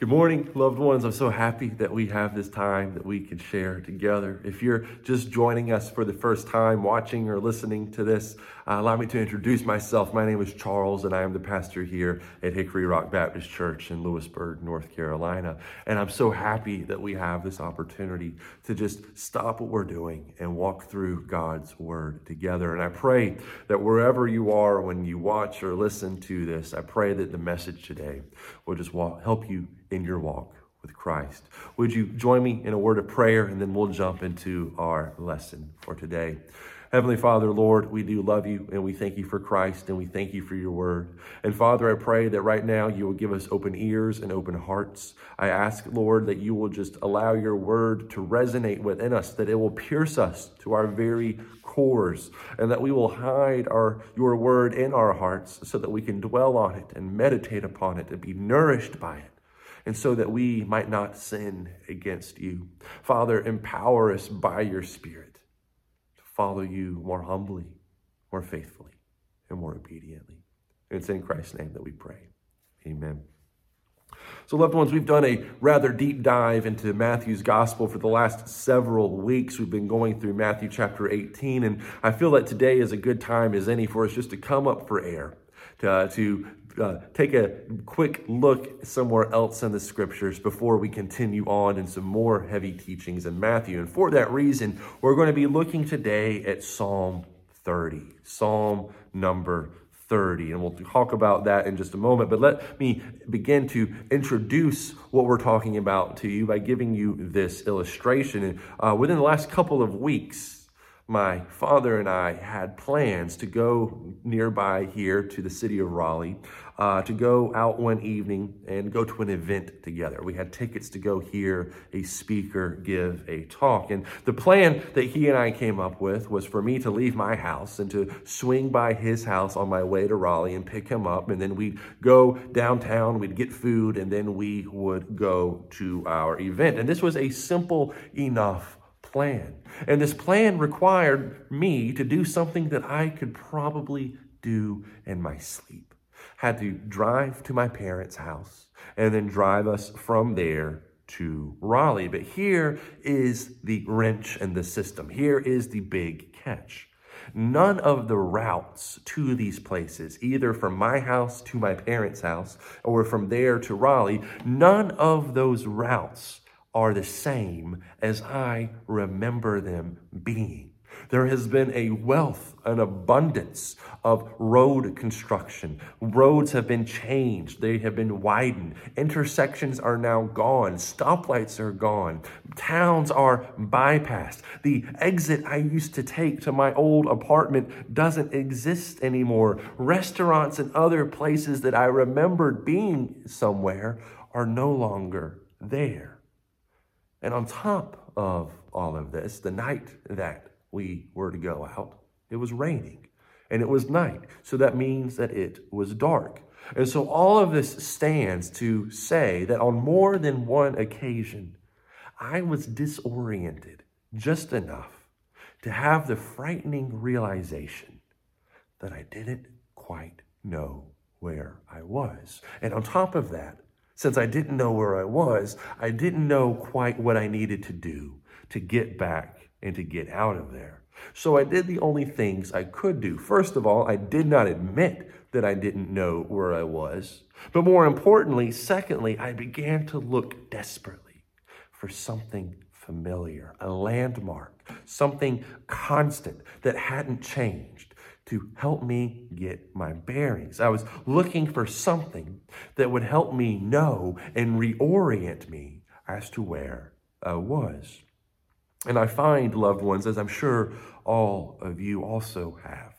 Good morning, loved ones. I'm so happy that we have this time that we can share together. If you're just joining us for the first time, watching or listening to this, uh, allow me to introduce myself. My name is Charles, and I am the pastor here at Hickory Rock Baptist Church in Louisburg, North Carolina. And I'm so happy that we have this opportunity to just stop what we're doing and walk through God's Word together. And I pray that wherever you are when you watch or listen to this, I pray that the message today will just walk, help you in your walk with Christ. Would you join me in a word of prayer and then we'll jump into our lesson for today. Heavenly Father, Lord, we do love you and we thank you for Christ and we thank you for your word. And Father, I pray that right now you will give us open ears and open hearts. I ask, Lord, that you will just allow your word to resonate within us, that it will pierce us to our very cores, and that we will hide our, your word in our hearts so that we can dwell on it and meditate upon it and be nourished by it and so that we might not sin against you. Father, empower us by your Spirit to follow you more humbly, more faithfully, and more obediently. It's in Christ's name that we pray. Amen. So, loved ones, we've done a rather deep dive into Matthew's gospel for the last several weeks. We've been going through Matthew chapter 18, and I feel that today is a good time as any for us just to come up for air, to, uh, to uh, take a quick look somewhere else in the scriptures before we continue on in some more heavy teachings in Matthew. And for that reason, we're going to be looking today at Psalm 30, Psalm number 30. And we'll talk about that in just a moment. But let me begin to introduce what we're talking about to you by giving you this illustration. And uh, within the last couple of weeks, my father and I had plans to go nearby here to the city of Raleigh, uh, to go out one evening and go to an event together. We had tickets to go hear a speaker give a talk. And the plan that he and I came up with was for me to leave my house and to swing by his house on my way to Raleigh and pick him up. And then we'd go downtown, we'd get food, and then we would go to our event. And this was a simple enough plan. And this plan required me to do something that I could probably do in my sleep. Had to drive to my parents' house and then drive us from there to Raleigh. But here is the wrench in the system. Here is the big catch. None of the routes to these places, either from my house to my parents' house or from there to Raleigh, none of those routes are the same as I remember them being. There has been a wealth, an abundance of road construction. Roads have been changed, they have been widened. Intersections are now gone, stoplights are gone, towns are bypassed. The exit I used to take to my old apartment doesn't exist anymore. Restaurants and other places that I remembered being somewhere are no longer there. And on top of all of this, the night that we were to go out, it was raining and it was night. So that means that it was dark. And so all of this stands to say that on more than one occasion, I was disoriented just enough to have the frightening realization that I didn't quite know where I was. And on top of that, since I didn't know where I was, I didn't know quite what I needed to do to get back and to get out of there. So I did the only things I could do. First of all, I did not admit that I didn't know where I was. But more importantly, secondly, I began to look desperately for something familiar, a landmark, something constant that hadn't changed to help me get my bearings. I was looking for something that would help me know and reorient me as to where I was. And I find, loved ones, as I'm sure all of you also have,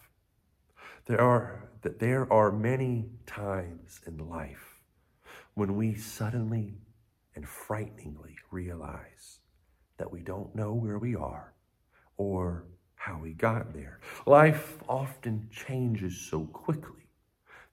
there are that there are many times in life when we suddenly and frighteningly realize that we don't know where we are or how we got there. Life often changes so quickly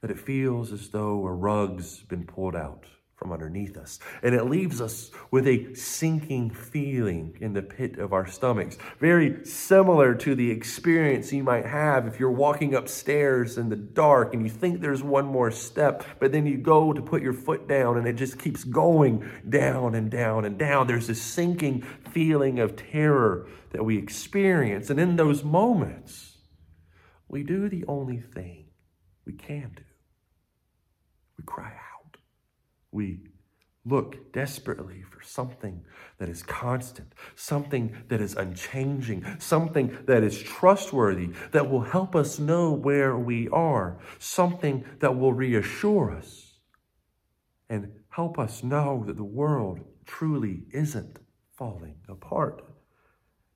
that it feels as though a rug's been pulled out from underneath us. And it leaves us with a sinking feeling in the pit of our stomachs, very similar to the experience you might have if you're walking upstairs in the dark and you think there's one more step, but then you go to put your foot down and it just keeps going down and down and down. There's this sinking feeling of terror that we experience. And in those moments, we do the only thing we can do we cry out. We look desperately for something that is constant, something that is unchanging, something that is trustworthy, that will help us know where we are, something that will reassure us and help us know that the world truly isn't falling apart.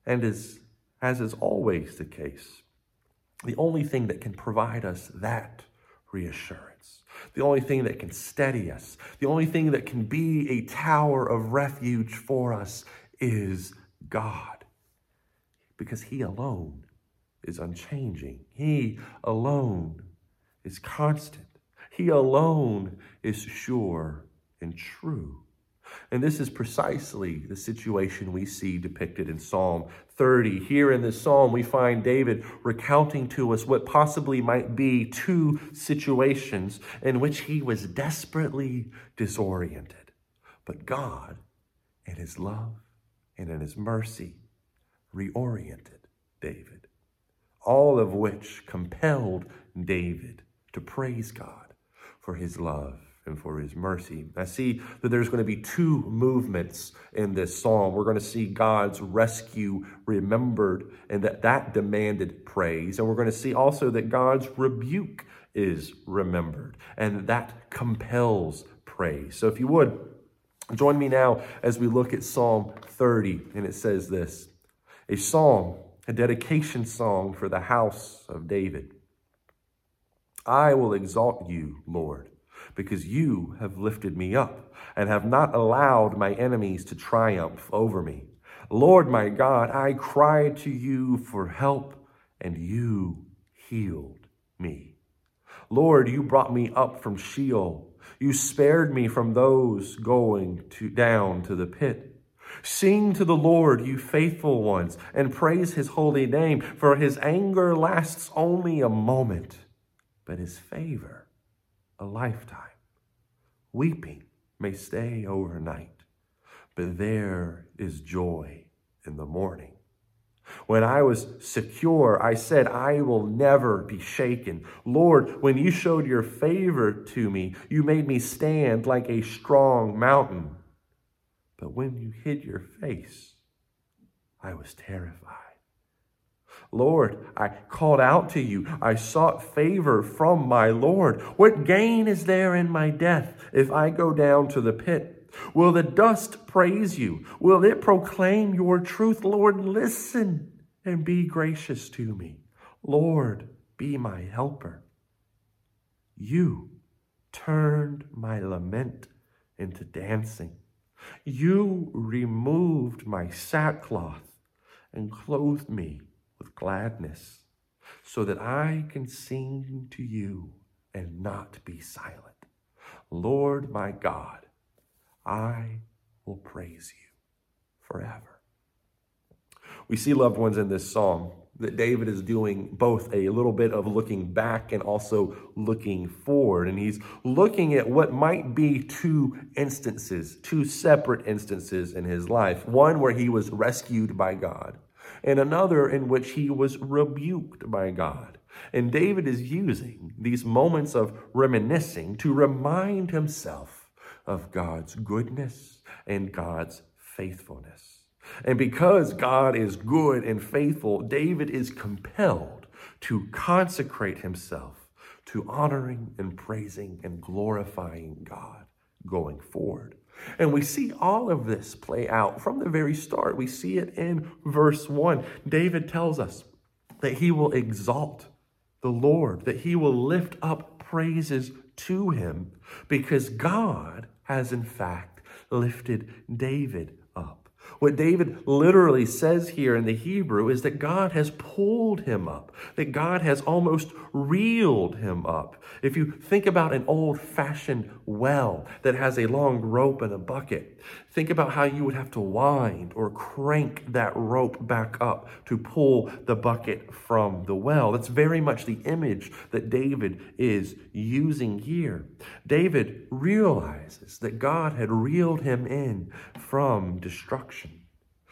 And is, as is always the case, the only thing that can provide us that reassurance the only thing that can steady us, the only thing that can be a tower of refuge for us is God. Because He alone is unchanging, He alone is constant, He alone is sure and true. And this is precisely the situation we see depicted in Psalm 30. Here in this psalm, we find David recounting to us what possibly might be two situations in which he was desperately disoriented. But God, in his love and in his mercy, reoriented David, all of which compelled David to praise God for his love and for his mercy. I see that there's going to be two movements in this psalm. We're going to see God's rescue remembered and that that demanded praise. And we're going to see also that God's rebuke is remembered and that compels praise. So if you would, join me now as we look at Psalm 30 and it says this, a song, a dedication song for the house of David. I will exalt you, Lord because you have lifted me up and have not allowed my enemies to triumph over me. Lord my God, I cried to you for help, and you healed me. Lord, you brought me up from Sheol. You spared me from those going to, down to the pit. Sing to the Lord, you faithful ones, and praise his holy name, for his anger lasts only a moment, but his favor a lifetime. Weeping may stay overnight, but there is joy in the morning. When I was secure, I said, I will never be shaken. Lord, when you showed your favor to me, you made me stand like a strong mountain. But when you hid your face, I was terrified. Lord, I called out to you. I sought favor from my Lord. What gain is there in my death if I go down to the pit? Will the dust praise you? Will it proclaim your truth? Lord, listen and be gracious to me. Lord, be my helper. You turned my lament into dancing. You removed my sackcloth and clothed me gladness, so that I can sing to you and not be silent. Lord my God, I will praise you forever. We see, loved ones, in this psalm that David is doing both a little bit of looking back and also looking forward. And he's looking at what might be two instances, two separate instances in his life. One where he was rescued by God, and another in which he was rebuked by God. And David is using these moments of reminiscing to remind himself of God's goodness and God's faithfulness. And because God is good and faithful, David is compelled to consecrate himself to honoring and praising and glorifying God going forward. And we see all of this play out from the very start. We see it in verse 1. David tells us that he will exalt the Lord, that he will lift up praises to him because God has, in fact, lifted David. What David literally says here in the Hebrew is that God has pulled him up, that God has almost reeled him up. If you think about an old fashioned well that has a long rope and a bucket, think about how you would have to wind or crank that rope back up to pull the bucket from the well. That's very much the image that David is using here. David realizes that God had reeled him in from destruction.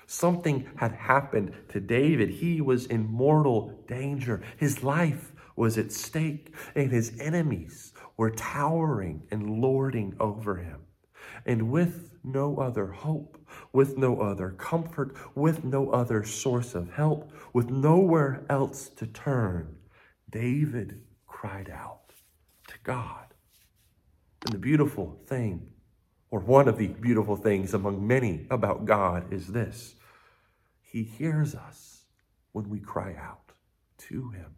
Something had happened to David. He was in mortal danger. His life was at stake, and his enemies were towering and lording over him. And with no other hope, with no other comfort, with no other source of help, with nowhere else to turn, David cried out to God. And the beautiful thing, or one of the beautiful things among many about God, is this he hears us when we cry out to Him.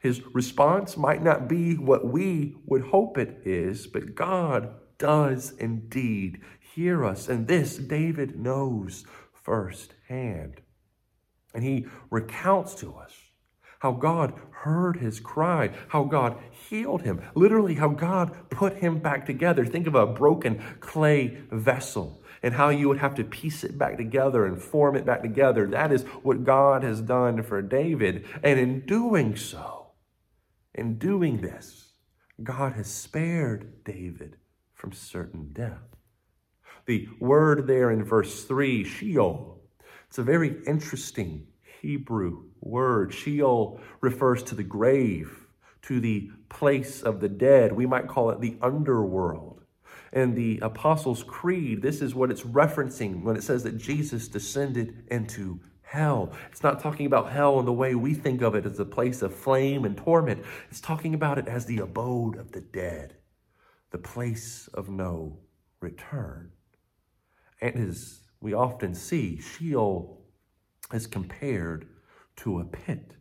His response might not be what we would hope it is, but God does indeed hear us. And this David knows firsthand. And he recounts to us how God heard his cry, how God healed him, literally, how God put him back together. Think of a broken clay vessel and how you would have to piece it back together and form it back together. That is what God has done for David. And in doing so, in doing this, God has spared David from certain death. The word there in verse 3, Sheol, it's a very interesting Hebrew word. Sheol refers to the grave, to the place of the dead. We might call it the underworld in the Apostles' Creed, this is what it's referencing when it says that Jesus descended into hell. It's not talking about hell in the way we think of it as a place of flame and torment. It's talking about it as the abode of the dead, the place of no return. And as we often see, Sheol is compared to a pit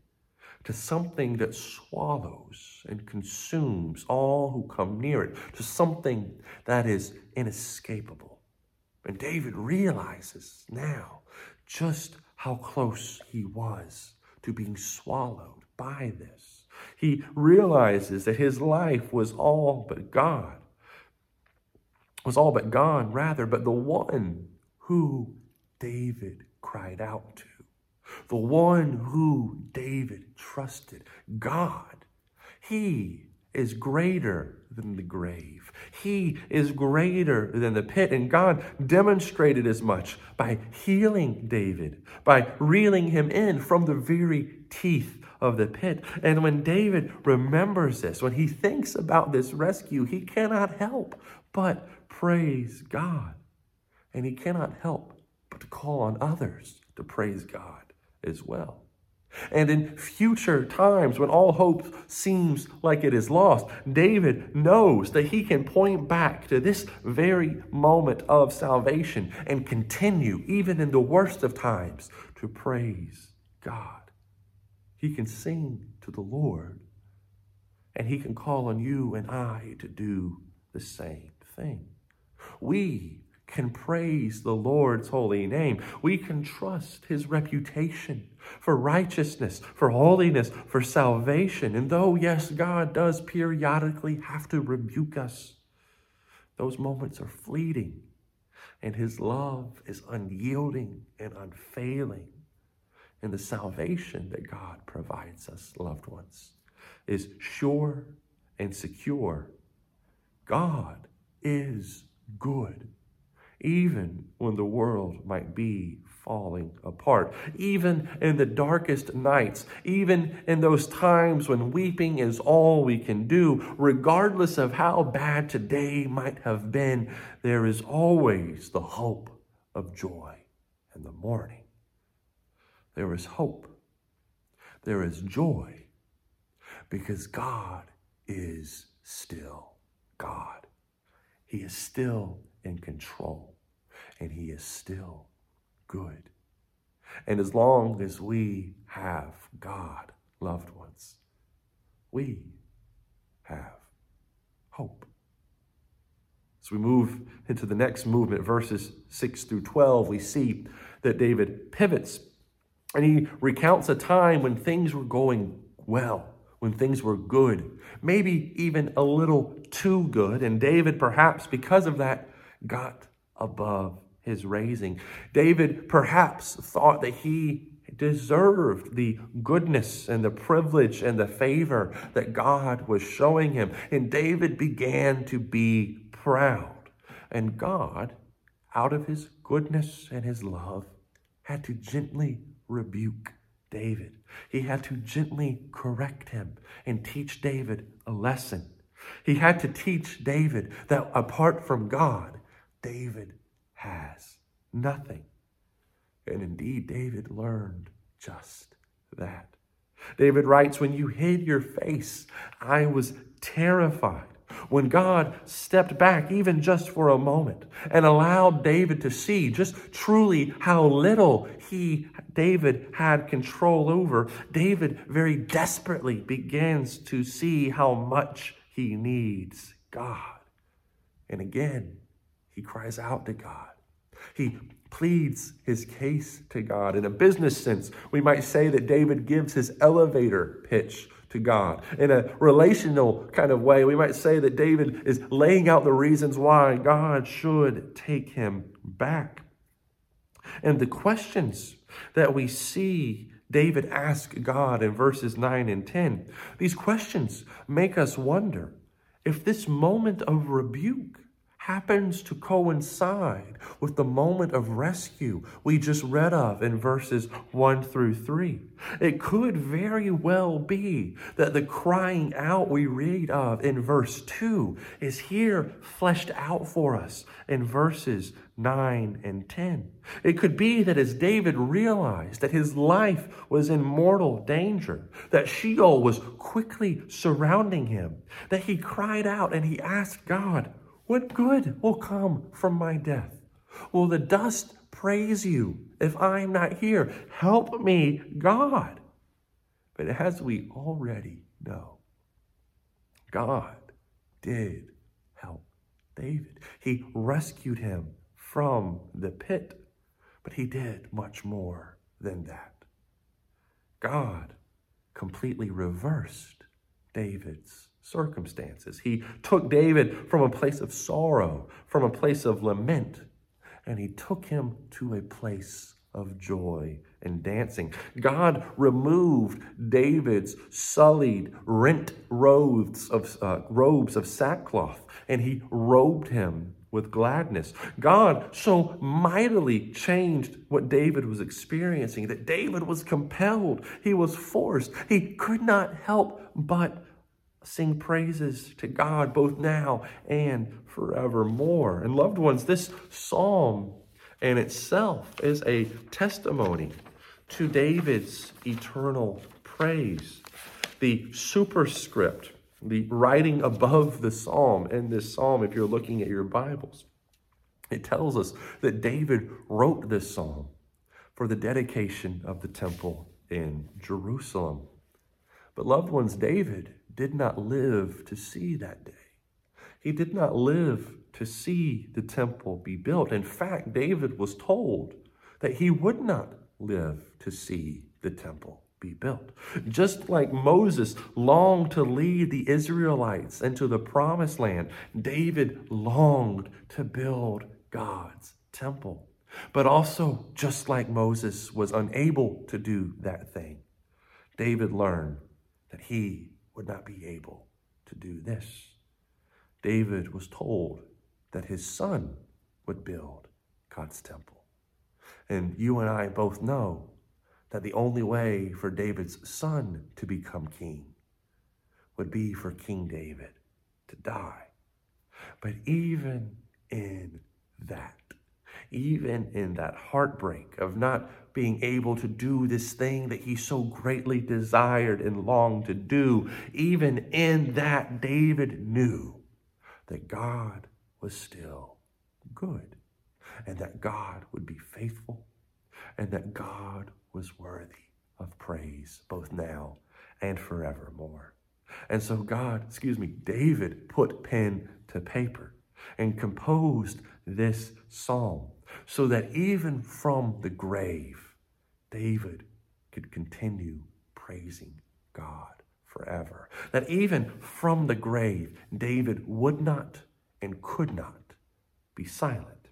to something that swallows and consumes all who come near it, to something that is inescapable. And David realizes now just how close he was to being swallowed by this. He realizes that his life was all but God, was all but gone, rather, but the one who David cried out to the one who David trusted, God. He is greater than the grave. He is greater than the pit. And God demonstrated as much by healing David, by reeling him in from the very teeth of the pit. And when David remembers this, when he thinks about this rescue, he cannot help but praise God. And he cannot help but to call on others to praise God as well. And in future times, when all hope seems like it is lost, David knows that he can point back to this very moment of salvation and continue, even in the worst of times, to praise God. He can sing to the Lord, and he can call on you and I to do the same thing. We can praise the Lord's holy name. We can trust his reputation for righteousness, for holiness, for salvation. And though, yes, God does periodically have to rebuke us, those moments are fleeting, and his love is unyielding and unfailing. And the salvation that God provides us, loved ones, is sure and secure. God is good even when the world might be falling apart, even in the darkest nights, even in those times when weeping is all we can do, regardless of how bad today might have been, there is always the hope of joy in the morning. There is hope. There is joy because God is still God. He is still in control, and He is still good. And as long as we have God, loved ones, we have hope. As we move into the next movement, verses 6 through 12, we see that David pivots and he recounts a time when things were going well, when things were good, maybe even a little too good. And David, perhaps because of that, got above his raising. David perhaps thought that he deserved the goodness and the privilege and the favor that God was showing him. And David began to be proud. And God, out of his goodness and his love, had to gently rebuke David. He had to gently correct him and teach David a lesson. He had to teach David that apart from God, David has nothing. And indeed, David learned just that. David writes, When you hid your face, I was terrified. When God stepped back, even just for a moment, and allowed David to see just truly how little he, David, had control over, David very desperately begins to see how much he needs God. And again, he cries out to God. He pleads his case to God. In a business sense, we might say that David gives his elevator pitch to God. In a relational kind of way, we might say that David is laying out the reasons why God should take him back. And the questions that we see David ask God in verses 9 and 10, these questions make us wonder if this moment of rebuke happens to coincide with the moment of rescue we just read of in verses 1 through 3. It could very well be that the crying out we read of in verse 2 is here fleshed out for us in verses 9 and 10. It could be that as David realized that his life was in mortal danger, that Sheol was quickly surrounding him, that he cried out and he asked God, what good will come from my death? Will the dust praise you if I'm not here? Help me, God. But as we already know, God did help David. He rescued him from the pit, but he did much more than that. God completely reversed David's circumstances. He took David from a place of sorrow, from a place of lament, and he took him to a place of joy and dancing. God removed David's sullied, rent robes of, uh, robes of sackcloth, and he robed him with gladness. God so mightily changed what David was experiencing that David was compelled, he was forced, he could not help but sing praises to God both now and forevermore. And loved ones, this psalm in itself is a testimony to David's eternal praise. The superscript, the writing above the psalm in this psalm, if you're looking at your Bibles, it tells us that David wrote this psalm for the dedication of the temple in Jerusalem. But loved ones, David did not live to see that day. He did not live to see the temple be built. In fact, David was told that he would not live to see the temple be built. Just like Moses longed to lead the Israelites into the promised land, David longed to build God's temple. But also, just like Moses was unable to do that thing, David learned that he would not be able to do this. David was told that his son would build God's temple. And you and I both know that the only way for David's son to become king would be for King David to die. But even in that, even in that heartbreak of not being able to do this thing that he so greatly desired and longed to do, even in that, David knew that God was still good and that God would be faithful and that God was worthy of praise both now and forevermore. And so God, excuse me, David put pen to paper and composed this psalm so that even from the grave, David could continue praising God forever. That even from the grave, David would not and could not be silent.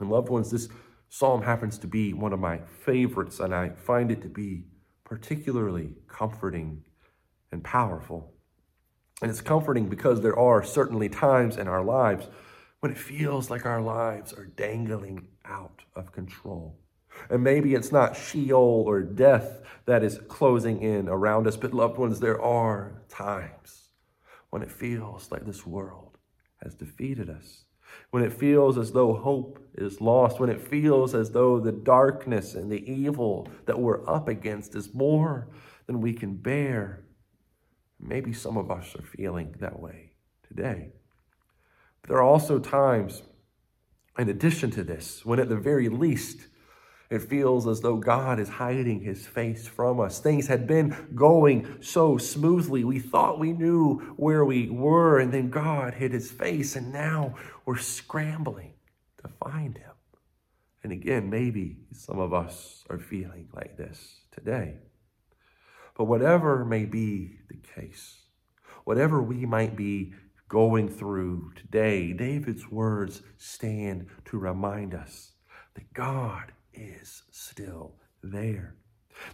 And loved ones, this psalm happens to be one of my favorites, and I find it to be particularly comforting and powerful. And it's comforting because there are certainly times in our lives when it feels like our lives are dangling out of control. And maybe it's not Sheol or death that is closing in around us, but loved ones, there are times when it feels like this world has defeated us. When it feels as though hope is lost, when it feels as though the darkness and the evil that we're up against is more than we can bear. Maybe some of us are feeling that way today. There are also times, in addition to this, when at the very least, it feels as though God is hiding his face from us. Things had been going so smoothly. We thought we knew where we were, and then God hid his face, and now we're scrambling to find him. And again, maybe some of us are feeling like this today. But whatever may be the case, whatever we might be going through today, David's words stand to remind us that God is still there,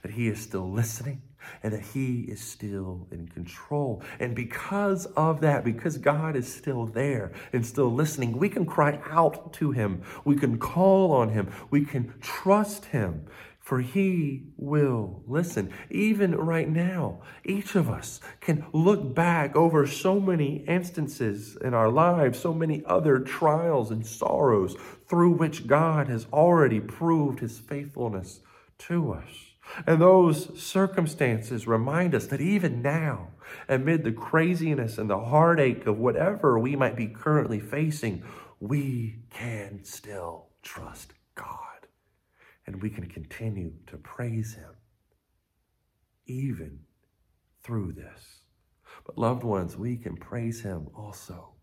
that He is still listening, and that He is still in control. And because of that, because God is still there and still listening, we can cry out to Him, we can call on Him, we can trust Him for he will listen. Even right now, each of us can look back over so many instances in our lives, so many other trials and sorrows through which God has already proved his faithfulness to us. And those circumstances remind us that even now, amid the craziness and the heartache of whatever we might be currently facing, we can still trust God and we can continue to praise Him even through this. But, loved ones, we can praise Him also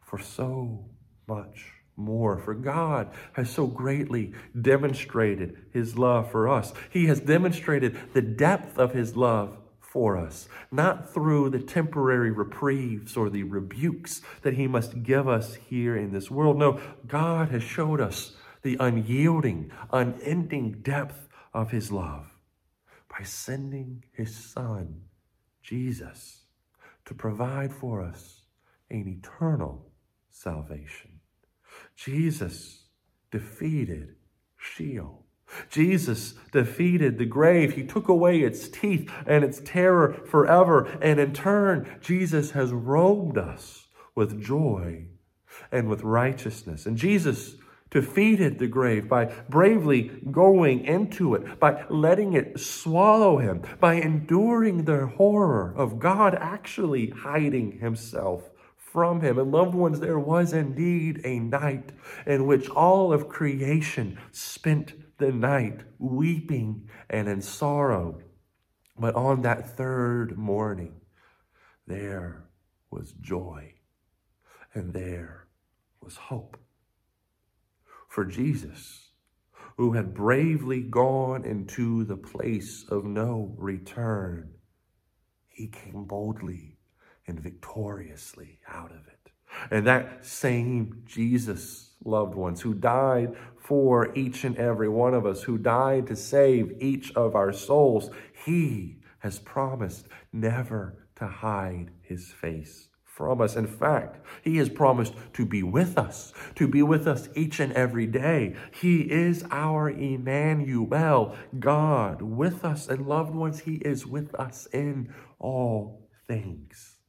for so much more. For God has so greatly demonstrated His love for us. He has demonstrated the depth of His love for us, not through the temporary reprieves or the rebukes that He must give us here in this world. No, God has showed us the unyielding, unending depth of his love by sending his son, Jesus, to provide for us an eternal salvation. Jesus defeated Sheol. Jesus defeated the grave. He took away its teeth and its terror forever. And in turn, Jesus has robed us with joy and with righteousness. And Jesus defeated the grave by bravely going into it, by letting it swallow him, by enduring the horror of God actually hiding himself from him. And loved ones, there was indeed a night in which all of creation spent the night weeping and in sorrow. But on that third morning, there was joy and there was hope for Jesus, who had bravely gone into the place of no return. He came boldly and victoriously out of it. And that same Jesus, loved ones, who died for each and every one of us, who died to save each of our souls, he has promised never to hide his face from us. In fact, He has promised to be with us, to be with us each and every day. He is our Emmanuel, God with us. And loved ones, He is with us in all things.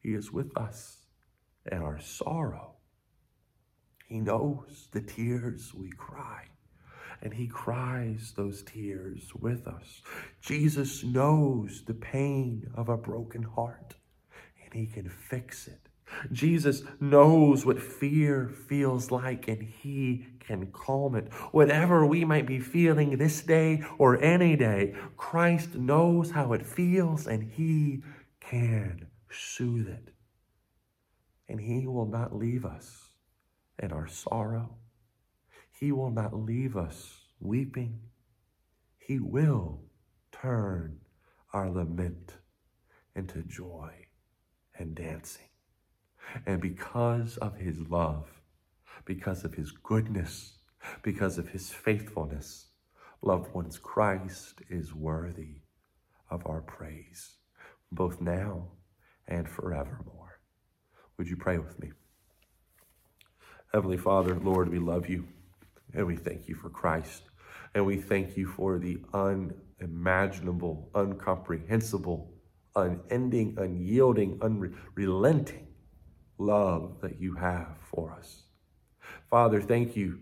He is with us in our sorrow. He knows the tears we cry and he cries those tears with us. Jesus knows the pain of a broken heart and he can fix it. Jesus knows what fear feels like and he can calm it. Whatever we might be feeling this day or any day, Christ knows how it feels and he can soothe it. and He will not leave us in our sorrow. He will not leave us weeping. He will turn our lament into joy and dancing. And because of his love, because of his goodness, because of his faithfulness, loved ones, Christ is worthy of our praise, both now and forevermore. Would you pray with me? Heavenly Father, Lord, we love you and we thank you for Christ. And we thank you for the unimaginable, uncomprehensible, unending, unyielding, unrelenting love that you have for us. Father, thank you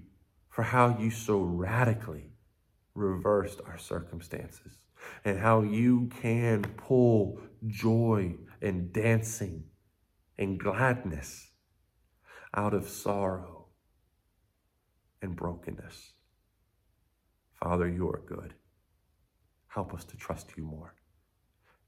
for how you so radically reversed our circumstances and how you can pull joy and dancing and gladness out of sorrow and brokenness. Father, you are good. Help us to trust you more.